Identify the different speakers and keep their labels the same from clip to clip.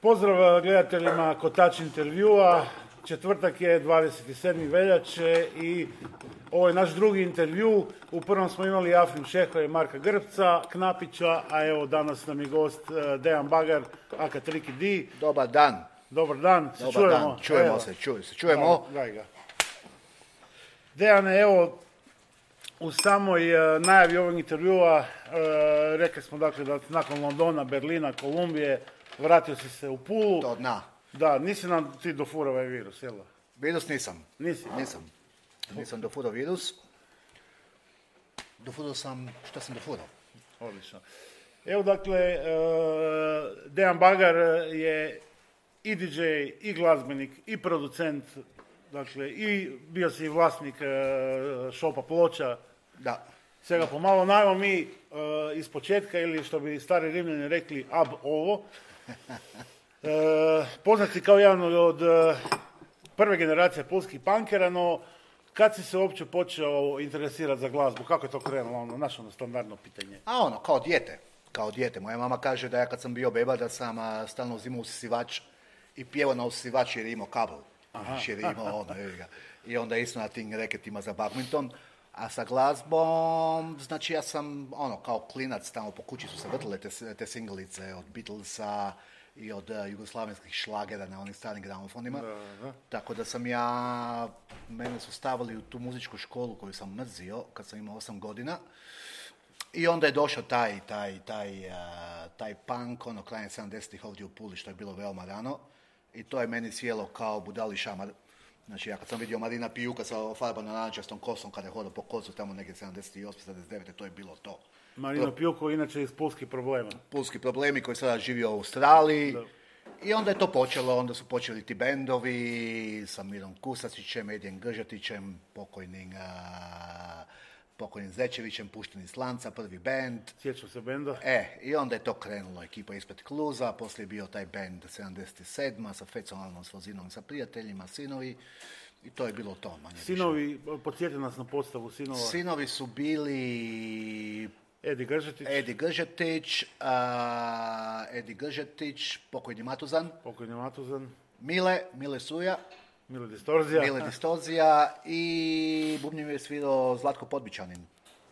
Speaker 1: Pozdrav gledateljima Kotač intervjua. Četvrtak je 27. veljače i ovo je naš drugi intervju. U prvom smo imali Afrim Šeha i Marka Grbca, Knapića, a evo danas nam je gost eh, Dejan Bagar, aka Triki D.
Speaker 2: Dobar dan.
Speaker 1: Dobar dan, se
Speaker 2: Dobar
Speaker 1: čujemo.
Speaker 2: dan. Čujemo
Speaker 1: Evo.
Speaker 2: se, čuj, se čujemo.
Speaker 1: Daj, ga. Dejane, evo, u samoj eh, najavi ovog intervjua eh, rekli smo dakle da nakon Londona, Berlina, Kolumbije vratio si se u Pulu.
Speaker 2: Do dna.
Speaker 1: Da, nisi nam ti dofurao ovaj virus, jel?
Speaker 2: Virus nisam.
Speaker 1: Nisi?
Speaker 2: Nisam. Nisam dofurao virus. Dofurao sam, šta sam dofurao?
Speaker 1: Odlično. Evo dakle, eh, Dejan Bagar je i DJ, i glazbenik, i producent, dakle, i bio si i vlasnik šopa ploča,
Speaker 2: Da.
Speaker 1: svega pomalo. Najmo mi eh, iz početka, ili što bi stari rimljani rekli, ab ovo. Eh, poznat si kao jedan od eh, prve generacije pulskih pankera, no kad si se uopće počeo interesirati za glazbu? Kako je to krenulo? Ono, naše ono standardno pitanje.
Speaker 2: A ono, kao dijete. Kao dijete. Moja mama kaže da ja kad sam bio beba da sam a, stalno uzimao usisivač i pjevao na usisivač jer je imao kabel. Znači, jer je imao ono. I onda isto na tim reketima za badminton. A sa glazbom, znači ja sam, ono, kao klinac tamo po kući su se vrtile te, te singlice od Beatlesa i od eh, jugoslavenskih šlagera na onim starim gramofonima. Tako da sam ja, mene su stavili u tu muzičku školu koju sam mrzio kad sam imao 8 godina. I onda je došao taj, taj, taj, a, taj punk, ono, krajem 70-ih ovdje u Puli, što je bilo veoma rano. I to je meni sjelo kao budali šamar. Znači, ja kad sam vidio Marina Pijuka sa farbanom narančastom kosom, kada je hodao po kosu tamo neke 78, 79, to je bilo to.
Speaker 1: Marino Pjuko, inače iz pulskih problema.
Speaker 2: Pulski problemi koji sada živi u Australiji. I onda je to počelo, onda su počeli ti bendovi sa Mirom Kusačićem, Edijem Gržatićem, pokojnim, a, pokojnim Zečevićem, pušteni s lanca, prvi bend.
Speaker 1: Sjećam se benda.
Speaker 2: E, i onda je to krenulo, ekipa ispred Kluza, poslije je bio taj band 77 sa Fecom Alnom Svozinom, sa prijateljima, sinovi. I to je bilo to, manje.
Speaker 1: Sinovi, podsjeti nas na postavu sinova.
Speaker 2: Sinovi su bili
Speaker 1: Edi Gržetić,
Speaker 2: Edi Gržetić, a, Edi Gržetić, pokojni Matuzan,
Speaker 1: pokojni Matuzan,
Speaker 2: Mile, Mile Suja,
Speaker 1: Mile Distorzija.
Speaker 2: Mile Distozija i bubnjev je svirao Zlatko Podbičanin.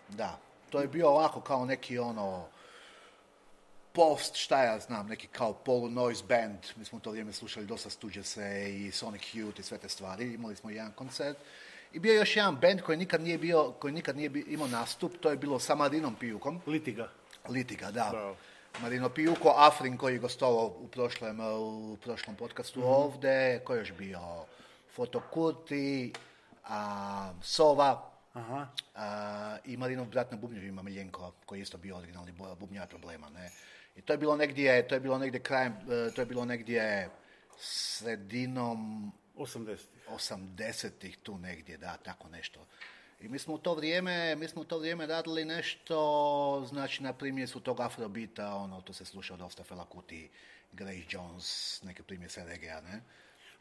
Speaker 2: Da, to je bio ovako kao neki ono post, šta ja znam, neki kao polu noise band. Mi smo u to vrijeme slušali dosta se i Sonic Youth i sve te stvari. Imali smo jedan koncert. I bio je još jedan band koji nikad nije bio, koji nikad nije imao nastup, to je bilo sa Marinom Pijukom.
Speaker 1: Litiga.
Speaker 2: Litiga, da.
Speaker 1: Bravo.
Speaker 2: Marino Pijuko, Afrin koji je gostovao u prošlom, u prošlom podcastu
Speaker 1: Mhm.
Speaker 2: ovdje, koji je još bio Fotokurti, a, Sova,
Speaker 1: Aha.
Speaker 2: a, i Marinov brat na bubnjevima Miljenko, koji je isto bio originalni bubnjar problema, ne. I to je bilo negdje, to je bilo negdje krajem, e, to je bilo negdje sredinom
Speaker 1: 80.
Speaker 2: 80-ih tu negdje, da, tako nešto. I mi smo u to vrijeme, mi smo u to vrijeme radili nešto, znači na primjer su tog afrobita, ono, to se sluša dosta Fela Kuti, Grace Jones, neke primjer se regija, ne?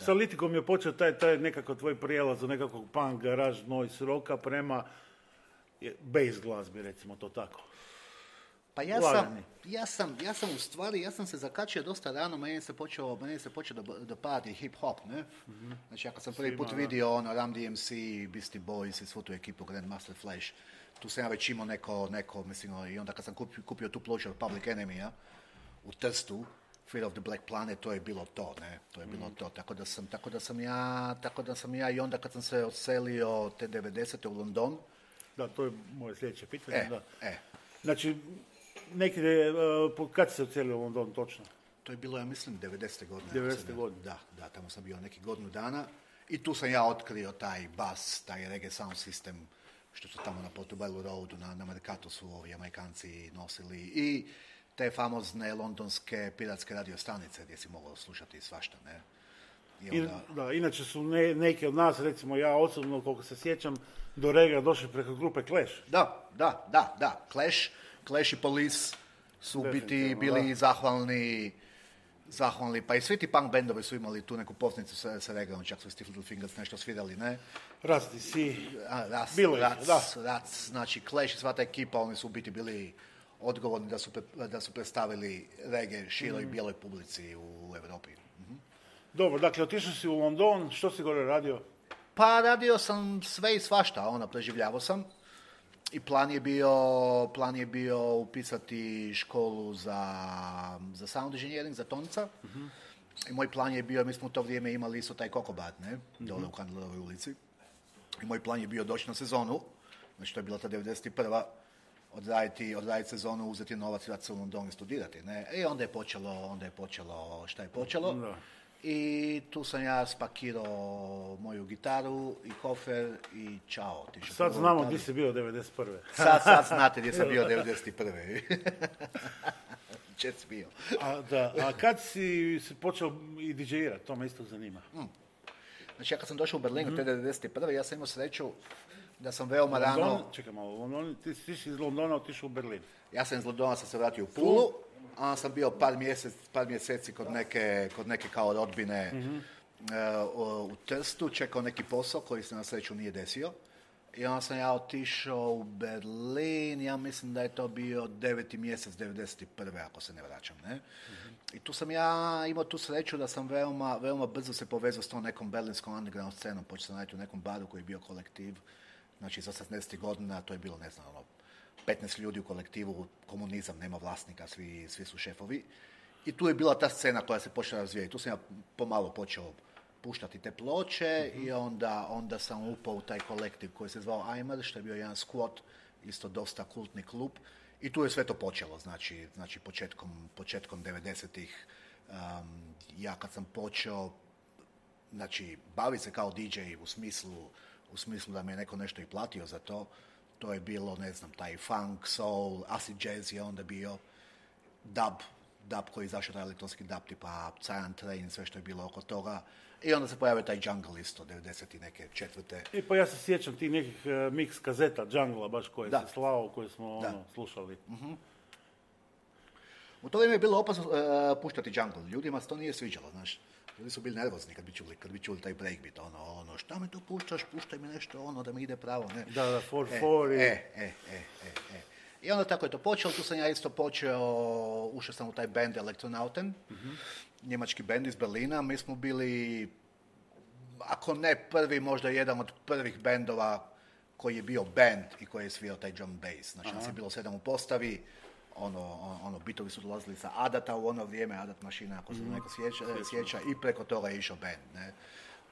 Speaker 1: Sa Litigom je počeo taj, taj nekako tvoj prijelaz od nekakvog punk, garage, noise roka prema bass glazbi, recimo to tako.
Speaker 2: Pa ja sam, ja sam, ja sam u stvari, ja sam se zakačio dosta rano, meni se počeo, meni se počeo do, dopadati hip hop, ne? Znači ja kad sam prvi put
Speaker 1: Svima, da.
Speaker 2: vidio ono Ram DMC, Beastie Boys i svu tu ekipu Grandmaster Flash, tu sam ja već imao neko, neko, mislim, ono, i onda kad sam kupio, kupio tu ploču od Public Enemy-a u Trstu, Fear of the Black Planet, to je bilo to, ne, to je bilo to, tako da sam, tako da sam ja, tako da sam ja i onda kad sam se odselio te 90. u London,
Speaker 1: Da, to je moje sljedeće pitanje.
Speaker 2: e,
Speaker 1: Da.
Speaker 2: e,
Speaker 1: Znači, neki, e, kad si se ucelio u London točno?
Speaker 2: To je bilo, ja mislim, 90. godine.
Speaker 1: 90.
Speaker 2: ako se ne-
Speaker 1: godine.
Speaker 2: Da, da, tamo sam bio neki godinu dana. I tu sam ja otkrio taj bas, taj reggae sound system, što su tamo na Portobello Roadu, na, na Mercatu su ovi Amerikanci nosili. I te famozne londonske piratske radio stanice gdje si mogao slušati svašta, ne? I
Speaker 1: I,
Speaker 2: onda,
Speaker 1: da, inače su ne, neki od nas, recimo ja osobno, koliko se sjećam, do rega došli preko grupe Clash.
Speaker 2: da, da, da, da, Clash, Clash i Police su u biti bili
Speaker 1: da.
Speaker 2: zahvalni zahvalni, pa i svi ti punk bendovi su imali tu neku posnicu sa, sa reggaeom, čak su Stiff Little Fingers nešto svirali, ne?
Speaker 1: Rasti si,
Speaker 2: A, Rac,
Speaker 1: Bilo je, da.
Speaker 2: Rac, znači Clash i sva ta ekipa, oni su u biti bili odgovorni da su, pre- da su predstavili reggae široj bijeloj publici u Europi.
Speaker 1: Dobro, dakle, otišao si u London, što si gore radio?
Speaker 2: Pa radio sam sve i svašta, ono, preživljavao sam. I plan je bio, plan je bio upisati školu za, za sound engineering, za tonca. I moj plan je bio, mi smo u to vrijeme imali isto taj kokobad, ne, dole u Kandlerovoj ulici. I moj plan je bio doći na sezonu, znači to je bila ta 91. odraditi, odraditi sezonu, uzeti novac i vratiti se u London i studirati, ne. I onda je počelo, onda je počelo šta je počelo.
Speaker 1: Da.
Speaker 2: I tu sam ja spakirao moju gitaru i kofer i čao. otišao
Speaker 1: Sad znamo gdje si bio 91.
Speaker 2: Sad, sad znate gdje sam bio 91. Čet bio.
Speaker 1: A, da, a kad si, si počeo i DJ-irat, to me isto zanima.
Speaker 2: Znači ja kad sam došao u Berlin te 91. ja sam imao sreću da sam veoma rano...
Speaker 1: London, čekaj malo, London, ti, ti si iz Londona otišao u Berlin.
Speaker 2: Ja sam iz Londona sam se vratio u Pulu, a onda sam bio par, mjesec, par mjeseci kod neke, kod neke kao rodbine e, u- u Trstu, čekao neki posao koji se na sreću nije desio. I onda sam ja otišao u Berlin, ja mislim da je to bio deveti mjesec 91. ako se ne vraćam, ne? I tu sam ja imao tu sreću da sam veoma, veoma brzo se povezao s tom nekom berlinskom underground scenom. Počeo sam raditi u nekom baru koji je bio kolektiv, znači za 70 godina, to je bilo, ne znam, ono, 15 ljudi u kolektivu, komunizam, nema vlasnika, svi, svi su šefovi. I tu je bila ta scena koja se počela razvijati. Tu sam ja pomalo počeo puštati te ploče i onda, onda sam upao u taj kolektiv koji se zvao Ajmer, što je bio jedan squat, isto dosta kultni klub. I tu je sve to počelo, znači, znači početkom, početkom 90-ih. Um, ja kad sam počeo znači, bavi se kao DJ u smislu, u smislu da mi je neko nešto i platio za to, to je bilo, ne znam, taj funk, soul, acid jazz je onda bio, dub, dub koji je izašao, taj elektronski dub, tipa Cyan Train, sve što je bilo oko toga. I onda se pojavio taj jungle isto, 90 i neke četvrte.
Speaker 1: I pa ja se sjećam tih nekih uh, mix kazeta, Jungle, baš koje
Speaker 2: Da.
Speaker 1: si slao, koje smo
Speaker 2: Da.
Speaker 1: ono, slušali.
Speaker 2: U to vrijeme je bilo opasno e, puštati jungle. Ljudima se to nije sviđalo, znaš. Ljudi su bili nervozni kad bi čuli, kad bi čuli taj breakbeat, ono, ono, šta mi to puštaš, puštaj mi nešto, ono, da mi ide pravo, ne.
Speaker 1: Da, da, for,
Speaker 2: e,
Speaker 1: for i-
Speaker 2: E, e, e, e, e. I onda tako je to počelo, tu sam ja isto počeo, ušao sam u taj band Elektronauten, njemački band iz Berlina, mi smo bili, ako ne prvi, možda jedan od prvih bendova koji je bio band i koji je svirao taj drum bass. Znači, nas je bilo sedam u postavi, ono, ono, bitovi su dolazili sa Adata u ono vrijeme, Adat mašina, ako se neko sjeća, sjeća, i preko toga je išao band, ne.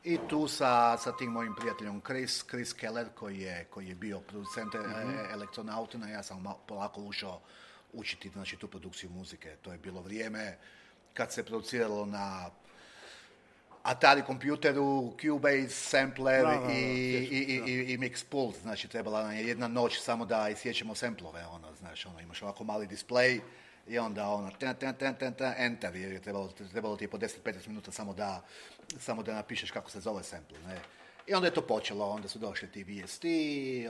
Speaker 2: I tu sa, sa tim mojim prijateljom Chris, Chris Keller, koji je, koji je bio producent mm elektronautina, ja sam polako ušao učiti znači, tu produkciju muzike. To je bilo vrijeme kad se produciralo na Atari kompjuteru, Cubase, sampler
Speaker 1: Da, da, da,
Speaker 2: i, i,
Speaker 1: sjećam
Speaker 2: i, i, i mix pult. Znači, trebala nam je jedna noć samo da isjećemo samplove, ono, znaš, ono, imaš ovako mali display i onda ono, ten, ten, ten, ten, ten, enter, jer je trebalo, trebalo ti je po 10-15 minuta samo da, samo da napišeš kako se zove sample, ne. I onda je to počelo, onda su došli ti VST,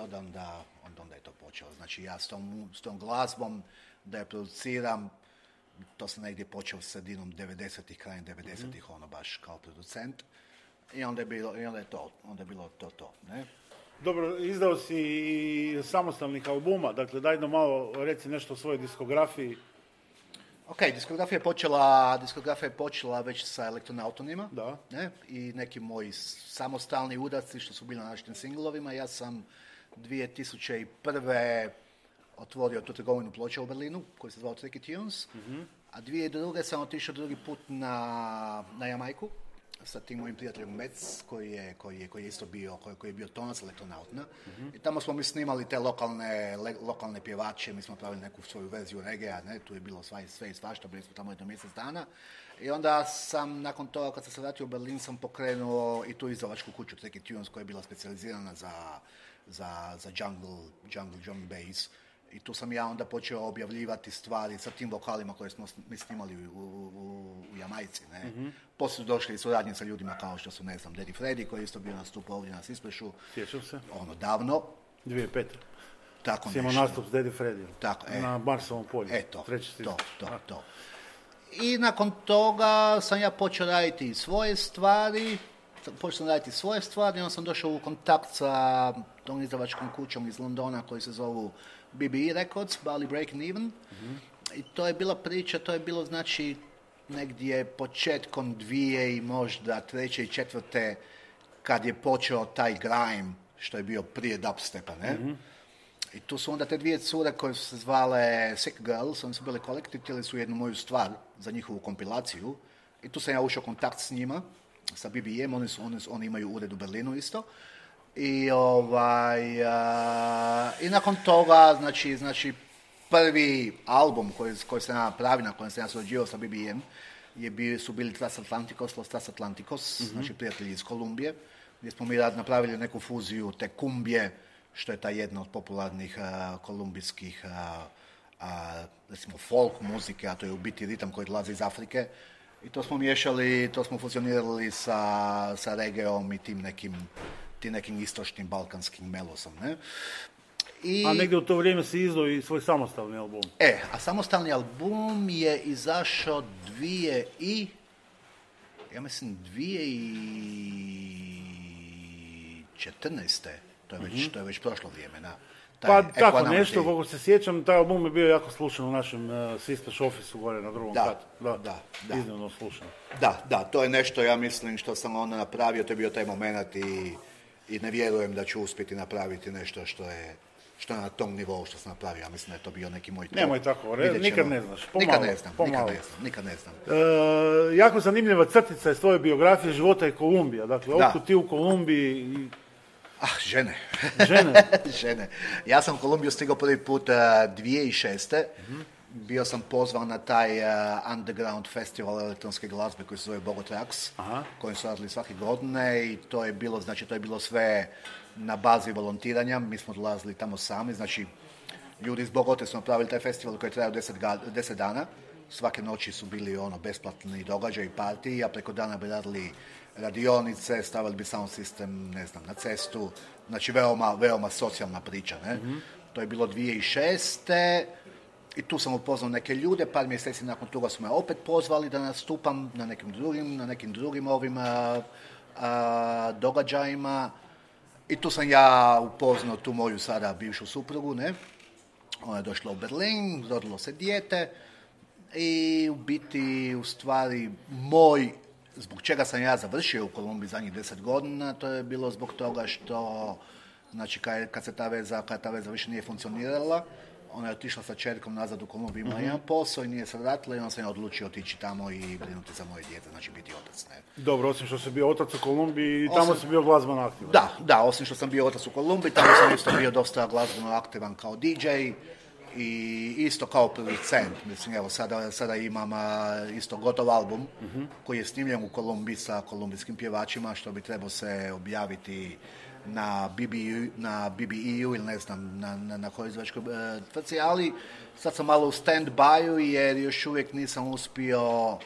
Speaker 2: onda, onda, onda, onda je to počelo. Znači, ja s tom, s tom glazbom da je produciram, to sam negdje počeo s sredinom 90-ih, krajem 90-ih, ono baš kao producent. I onda je bilo, i onda je to, onda je bilo to to, ne?
Speaker 1: Dobro, izdao si i samostalnih albuma, dakle daj da malo reci nešto o svojoj diskografiji.
Speaker 2: Ok, diskografija je počela, diskografija je počela već sa elektronautonima,
Speaker 1: Da.
Speaker 2: ne? I neki moji samostalni udarci što su bili na našim singlovima. Ja sam 2001. otvorio tu trgovinu ploča u Berlinu, koji se zvao Tricky Tunes. A dvije druge sam otišao drugi put na, na Jamajku sa tim mojim prijateljem Metz, koji je, koji je, koji je isto bio, koji, koji je bio tonac elektronautina. I tamo smo mi snimali te lokalne, le- lokalne pjevače, mi smo pravili neku svoju verziju regea, ne, tu je bilo sva, sve i svašta, bili smo tamo jedno mjesec dana. I onda sam, nakon toga, kad sam se vratio u Berlin, sam pokrenuo i tu izdavačku kuću Tricky Tunes, koja je bila specijalizirana za, za, za jungle, jungle drum bass. I tu sam ja onda počeo objavljivati stvari sa tim vokalima koje smo mi snimali u, u, u, Jamajci, ne. Poslije su došli suradnje sa ljudima kao što su, ne znam, Daddy Freddy, koji je isto bio nastupao ovdje na Sispešu,
Speaker 1: Sjećam se.
Speaker 2: ono, davno,
Speaker 1: 2005.
Speaker 2: tako
Speaker 1: Si imao
Speaker 2: nešto.
Speaker 1: nastup s Daddy Freddy.
Speaker 2: Tako, e.
Speaker 1: Na Marsovom polju.
Speaker 2: E, to,
Speaker 1: Treći
Speaker 2: to, to, to. I nakon toga sam ja počeo raditi svoje stvari, počeo sam raditi svoje stvari, onda sam došao u kontakt sa tom izdavačkom kućom iz Londona koji se zovu BBE Records, Bali Breaking Even. I to je bila priča, to je bilo znači negdje početkom dvije i možda treće i četvrte kad je počeo taj grime što je bio prije dubstepa, ne? I tu su onda te dvije cure koje su se zvale Sick Girls, oni su bili kolektiv, htjeli su jednu moju stvar za njihovu kompilaciju. I tu sam ja ušao kontakt s njima, sa BBM, oni, su, oni, su- oni imaju ured u Berlinu isto. I, ovaj, a, i nakon toga, znači, znači, prvi album koji, koji sam ja napravio, na kojem sam ja surađivao sa BBM, je bio, su bili Transatlantikos, Los Transatlantikos, znači prijatelji iz Kolumbije, gdje smo mi rad napravili neku fuziju te kumbije, što je ta jedna od popularnih a, kolumbijskih a, a, recimo folk muzike, a to je u biti ritam koji dolazi iz Afrike. I to smo miješali, to smo fuzionirali sa, sa regeom i tim nekim, tim nekim istočnim balkanskim melosom, ne? I,
Speaker 1: A negdje u to vrijeme si izdao i svoj samostalni album.
Speaker 2: E, a samostalni album je izašao dvije i... Ja mislim dvije i... 14. To je već, to je već prošlo vrijeme, da. Taj
Speaker 1: Pa tako nešto, koliko se sjećam, taj album je bio jako slušan u našem uh, Sisters Office-u gore na drugom
Speaker 2: Da,
Speaker 1: katu.
Speaker 2: da, da.
Speaker 1: Iznimno slušan.
Speaker 2: Da, da, to je nešto, ja mislim, što sam onda napravio, to je bio taj moment i, i ne vjerujem da ću uspjeti napraviti nešto što je što je na tom nivou što sam napravio. Ja mislim da je to bio neki moj.
Speaker 1: Nemoj tako, re- nikad ne znaš,
Speaker 2: Nikad
Speaker 1: pomalo,
Speaker 2: ne znam,
Speaker 1: pomalo.
Speaker 2: nikad ne znam, nikad ne znam.
Speaker 1: E, jako zanimljiva crtica iz tvoje biografije života je Kolumbija. Dakle,
Speaker 2: Da.
Speaker 1: ti u Kolumbiji i
Speaker 2: Ah, žene.
Speaker 1: žene?
Speaker 2: žene. Ja sam u Kolumbiju stigao prvi put uh, 2006. Bio sam pozvan na taj uh, underground festival elektronske glazbe koji se zove Bogotrax, koji su radili svake godine i to je bilo, znači to je bilo sve na bazi volontiranja. Mi smo dolazili tamo sami, znači ljudi iz Bogote su napravili taj festival koji je trajao 10, ga- 10 dana. Svake noći su bili ono besplatni događaji, partiji, a preko dana bi radili radionice, stavili bi sound system, ne znam, na cestu. Znači veoma, veoma socijalna priča, ne? To je bilo 2006. I tu sam upoznao neke ljude, par mjeseci nakon toga su me opet pozvali da nastupam na nekim drugim, na nekim drugim ovim a, a, događajima. I tu sam ja upoznao tu moju sada bivšu suprugu, ne? Ona je došla u Berlin, rodilo se dijete i u biti, u stvari, moj, zbog čega sam ja završio u Kolumbiji zadnjih deset godina, to je bilo zbog toga što, znači, kad, kad se ta veza, kad ta veza više nije funkcionirala, ona je otišla sa čerkom nazad u Kolumbiju, imala jedan posao i nije se vratila i onda sam ja odlučio otići tamo i brinuti za moje dijete, znači biti otac, ne.
Speaker 1: Dobro, osim što si bio otac u Kolumbiji i tamo
Speaker 2: Osim-
Speaker 1: si bio glazbeno aktivan.
Speaker 2: Da, da, osim što sam bio otac u Kolumbiji, tamo sam isto bio dosta glazbeno aktivan kao DJ i isto kao producent. Mislim, evo, sada, sada imam a, isto gotov album koji je snimljen u Kolumbiji sa kolumbijskim pjevačima, što bi trebao se objaviti na BBU, na BBEU ili ne znam na, na, na kojoj izvačkoj e, tvrtci, ali sad sam malo u stand-byu jer još uvijek nisam uspio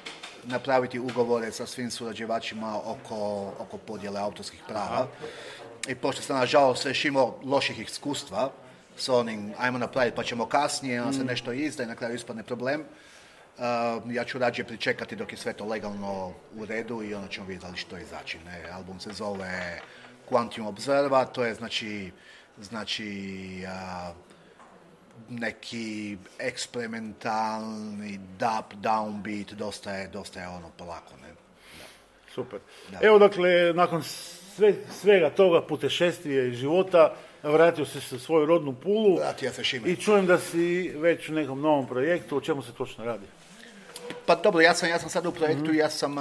Speaker 2: napraviti ugovore sa svim surađivačima oko, oko podjele autorskih prava. I pošto sam nažalost još imao loših iskustva s onim, ajmo napraviti pa ćemo kasnije, onda se nešto izda i na kraju ispadne problem. Uh, ja ću rađe pričekati dok je sve to legalno u redu i onda ćemo vidjeti što izaći. Ne? Album se zove Quantum Observa, to je znači, znači a, neki eksperimentalni dub, downbeat, dosta je, dosta je ono polako, ne?
Speaker 1: Super.
Speaker 2: Da.
Speaker 1: Evo, dakle, nakon sve, svega toga putešestvija i života, vratio si se u svoju rodnu Pulu
Speaker 2: Vratio se Šime.
Speaker 1: i čujem da si već u nekom novom projektu. O čemu se točno radi?
Speaker 2: Pa dobro, ja sam, ja sam sad u projektu, ja, sam,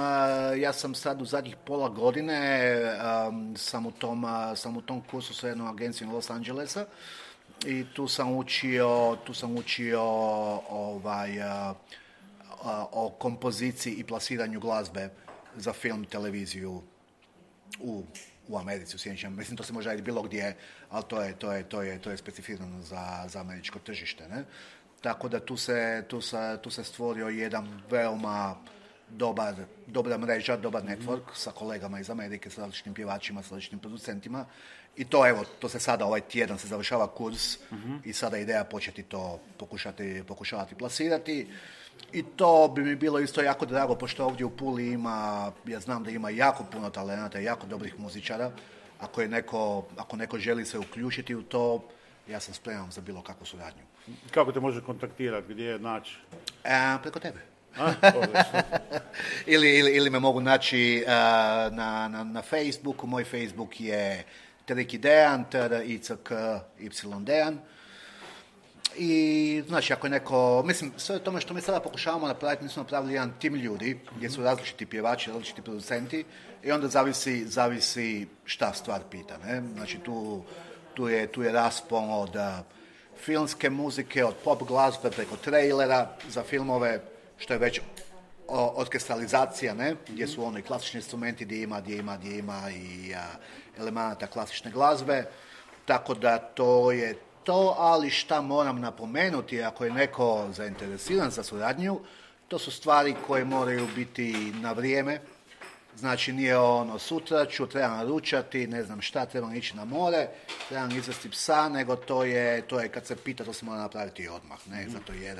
Speaker 2: ja sam sad u zadnjih pola godine, am, sam, u tom, sam u tom kursu sa jednom agencijom Los Angelesa i tu sam učio, tu sam učio ovaj, a, o kompoziciji i plasiranju glazbe za film televiziju u, u Americi, u Sjedinjenim, mislim to se može raditi bilo gdje, ali to je, to je, to je, to je specificirano za, za američko tržište, ne? Tako da tu se, tu se, tu se stvorio jedan veoma dobar, dobra mreža, dobar network sa kolegama iz Amerike, sa različitim pjevačima, sa različitim producentima. I to evo, to se sada ovaj tjedan se završava kurs i sada ideja početi to pokušati, pokušavati plasirati. I to bi mi bilo isto jako drago, pošto ovdje u Puli ima, ja znam da ima jako puno talenata, jako dobrih muzičara. ako je neko, ako neko želi se uključiti u to, ja sam spreman za bilo kakvu suradnju.
Speaker 1: Kako te može kontaktirati, gdje je naći?
Speaker 2: E, preko tebe.
Speaker 1: A,
Speaker 2: ili, ili, ili me mogu naći e, na, na, na Facebooku. Moj Facebook je Triki Dejan, t i c k y Dejan. I, znači, ako je neko, mislim, sve tome što mi sada pokušavamo napraviti, mi smo napravili jedan tim ljudi, gdje su različiti pjevači, različiti producenti, i onda zavisi, zavisi šta stvar pita, ne? Znači, tu, tu, je, tu je raspon od a, filmske muzike, od pop glazbe preko trailera za filmove, što je već o, orkestralizacija, ne? Gdje su oni klasični instrumenti gdje ima, gdje ima, gdje ima i a, elemenata klasične glazbe. Tako da to je to, ali šta moram napomenuti, ako je neko zainteresiran za suradnju, to su stvari koje moraju biti na vrijeme. Znači nije ono sutra ću, trebam naručati, ne znam šta, trebam ići na more, trebam izvesti psa, nego to je, to je kad se pita, to se mora napraviti odmah, ne, zato jer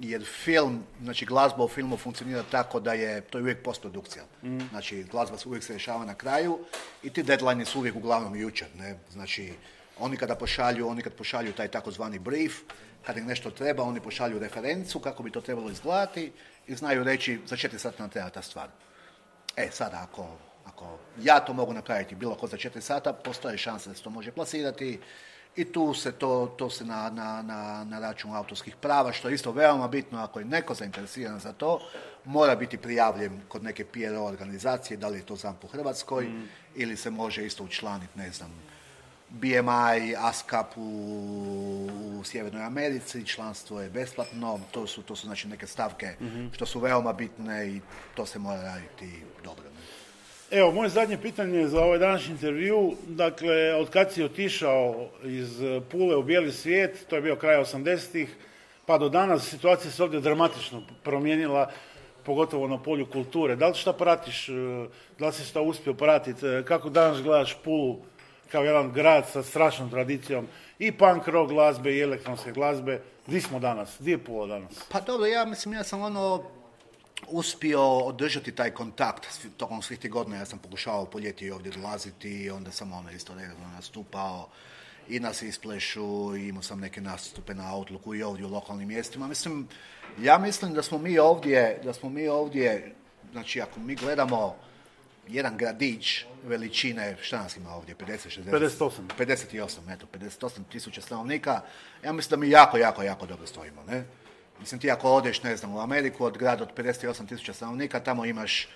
Speaker 2: jer film, znači glazba u filmu funkcionira tako da je, to je uvijek postprodukcija. Znači glazba se uvijek se rješava na kraju i ti deadline su uvijek uglavnom jučer, ne, znači oni kada pošalju, oni kad pošalju taj takozvani brief, kad im nešto treba, oni pošalju referencu kako bi to trebalo izgledati i znaju reći za četiri sata nam treba ta stvar. E, sada ako, ako ja to mogu napraviti bilo ko za četiri sata, postoje šanse da se to može plasirati i tu se to, to se na, na, na, na račun autorskih prava, što je isto veoma bitno, ako je neko zainteresiran za to, mora biti prijavljen kod neke PRO organizacije, da li je to ZAMP u Hrvatskoj, ili se može isto učlaniti, ne znam, BMI, ASCAP u, u Sjevernoj Americi, članstvo je besplatno, to su, to su znači neke stavke što su veoma bitne i to se mora raditi dobro. ne?
Speaker 1: Evo, moje zadnje pitanje za ovaj današnji intervju, dakle, od kad si otišao iz Pule u bijeli svijet, to je bio kraj 80-ih, pa do danas situacija se ovdje dramatično promijenila, pogotovo na polju kulture. Da li šta pratiš, eh, da li si šta uspio pratiti, eh, kako danas gledaš Pulu kao jedan grad sa strašnom tradicijom i punk rock glazbe i elektronske glazbe, gdje smo danas, gdje je Pula danas?
Speaker 2: Pa dobro, ja mislim, ja sam ono uspio održati taj kontakt tokom svih tih godina. Ja sam pokušavao po ljeti ovdje dolaziti i onda sam ono isto redovno nastupao i na Sisplešu, imao sam neke nastupe na Outlooku i ovdje u lokalnim mjestima. Mislim, ja mislim da smo mi ovdje, da smo mi ovdje, znači ako mi gledamo jedan gradić veličine, šta nas ima ovdje, 50, 60?
Speaker 1: 58.
Speaker 2: 58, eto, 58 tisuća stanovnika. Ja mislim da mi jako, jako, jako dobro stojimo, ne? Mislim, ti ako odeš, ne znam, u Ameriku od grada od 58 tisuća stanovnika, tamo imaš,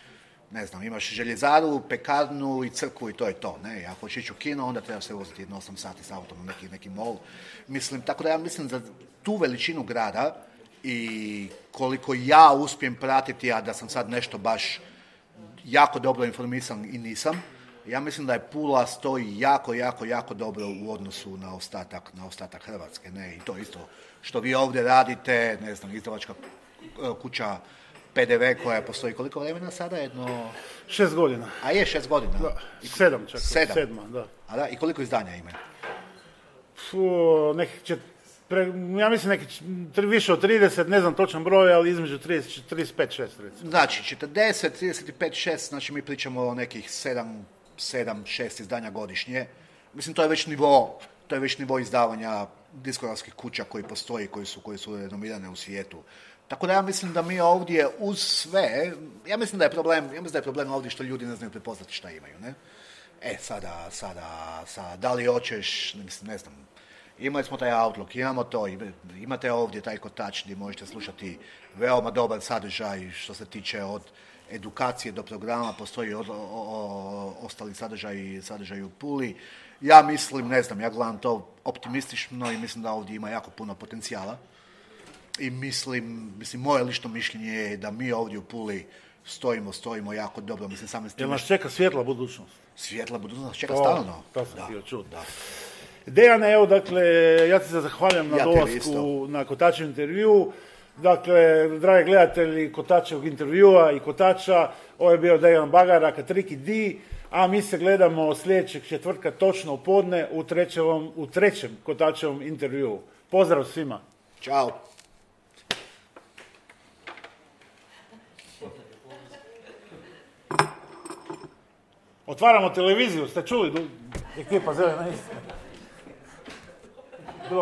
Speaker 2: ne znam, imaš željezaru, pekarnu i crkvu i to je to, ne? I ako ići u kino, onda treba se voziti jedno 8 sati s autom u neki, neki mall. Mislim, tako da ja mislim za tu veličinu grada i koliko ja uspijem pratiti, a da sam sad nešto baš jako dobro informisan i nisam. Ja mislim da je Pula stoji jako, jako, jako dobro u odnosu na ostatak, na ostatak Hrvatske. Ne? I to isto što vi ovdje radite, ne znam, izdavačka e, kuća PDV koja postoji koliko vremena sada? Jedno...
Speaker 1: Šest godina.
Speaker 2: A je, šest godina.
Speaker 1: Da, sedam čak.
Speaker 2: Sedam.
Speaker 1: Sedma, da.
Speaker 2: A da, i koliko izdanja ima?
Speaker 1: Fu, nekih će, pre, ja mislim neki tri- više od 30, ne znam točan broj, ali između 30, 35, 6 recimo.
Speaker 2: Znači, 40, 35, 6, znači mi pričamo o nekih 7, 7, 6 izdanja godišnje. Mislim, to je već nivo, to je već nivo izdavanja diskografskih kuća koji postoji, koji su, koji su renomirane u svijetu. Tako da ja mislim da mi ovdje uz sve, ja mislim da je problem, ja mislim da je problem ovdje što ljudi ne znaju prepoznati šta imaju, ne? E, sada, sada, sada, da li hoćeš, mislim, ne znam, imali smo taj Outlook, imamo to, imate ovdje taj kotač gdje možete slušati veoma dobar sadržaj što se tiče od edukacije do programa, postoji od, o, o- ostali sadržaj, sadržaj u Puli. Ja mislim, ne znam, ja gledam to optimistično i mislim da ovdje ima jako puno potencijala. I mislim, mislim, moje lično mišljenje je da mi ovdje u Puli stojimo, stojimo jako dobro. Mislim, same s
Speaker 1: Jel nas čeka svjetla budućnost?
Speaker 2: svjetla budućnost čeka
Speaker 1: To-
Speaker 2: stalno.
Speaker 1: to sam
Speaker 2: Da. Da.
Speaker 1: Dejane, evo, dakle, ja ti se zahvaljam na
Speaker 2: Ja
Speaker 1: dolasku na Kotačev intervju. Dakle, dragi gledatelji Kotačevog intervjua i Kotača, ovo je bio Dejan Bagara, Katriki D, a mi se gledamo sljedećeg četvrtka točno u podne u, trećevom, u trećem Kotačevom intervjuu. Pozdrav svima!
Speaker 2: Ćao.
Speaker 1: Otvaramo televiziju, ste čuli? Ekipa zelena istina.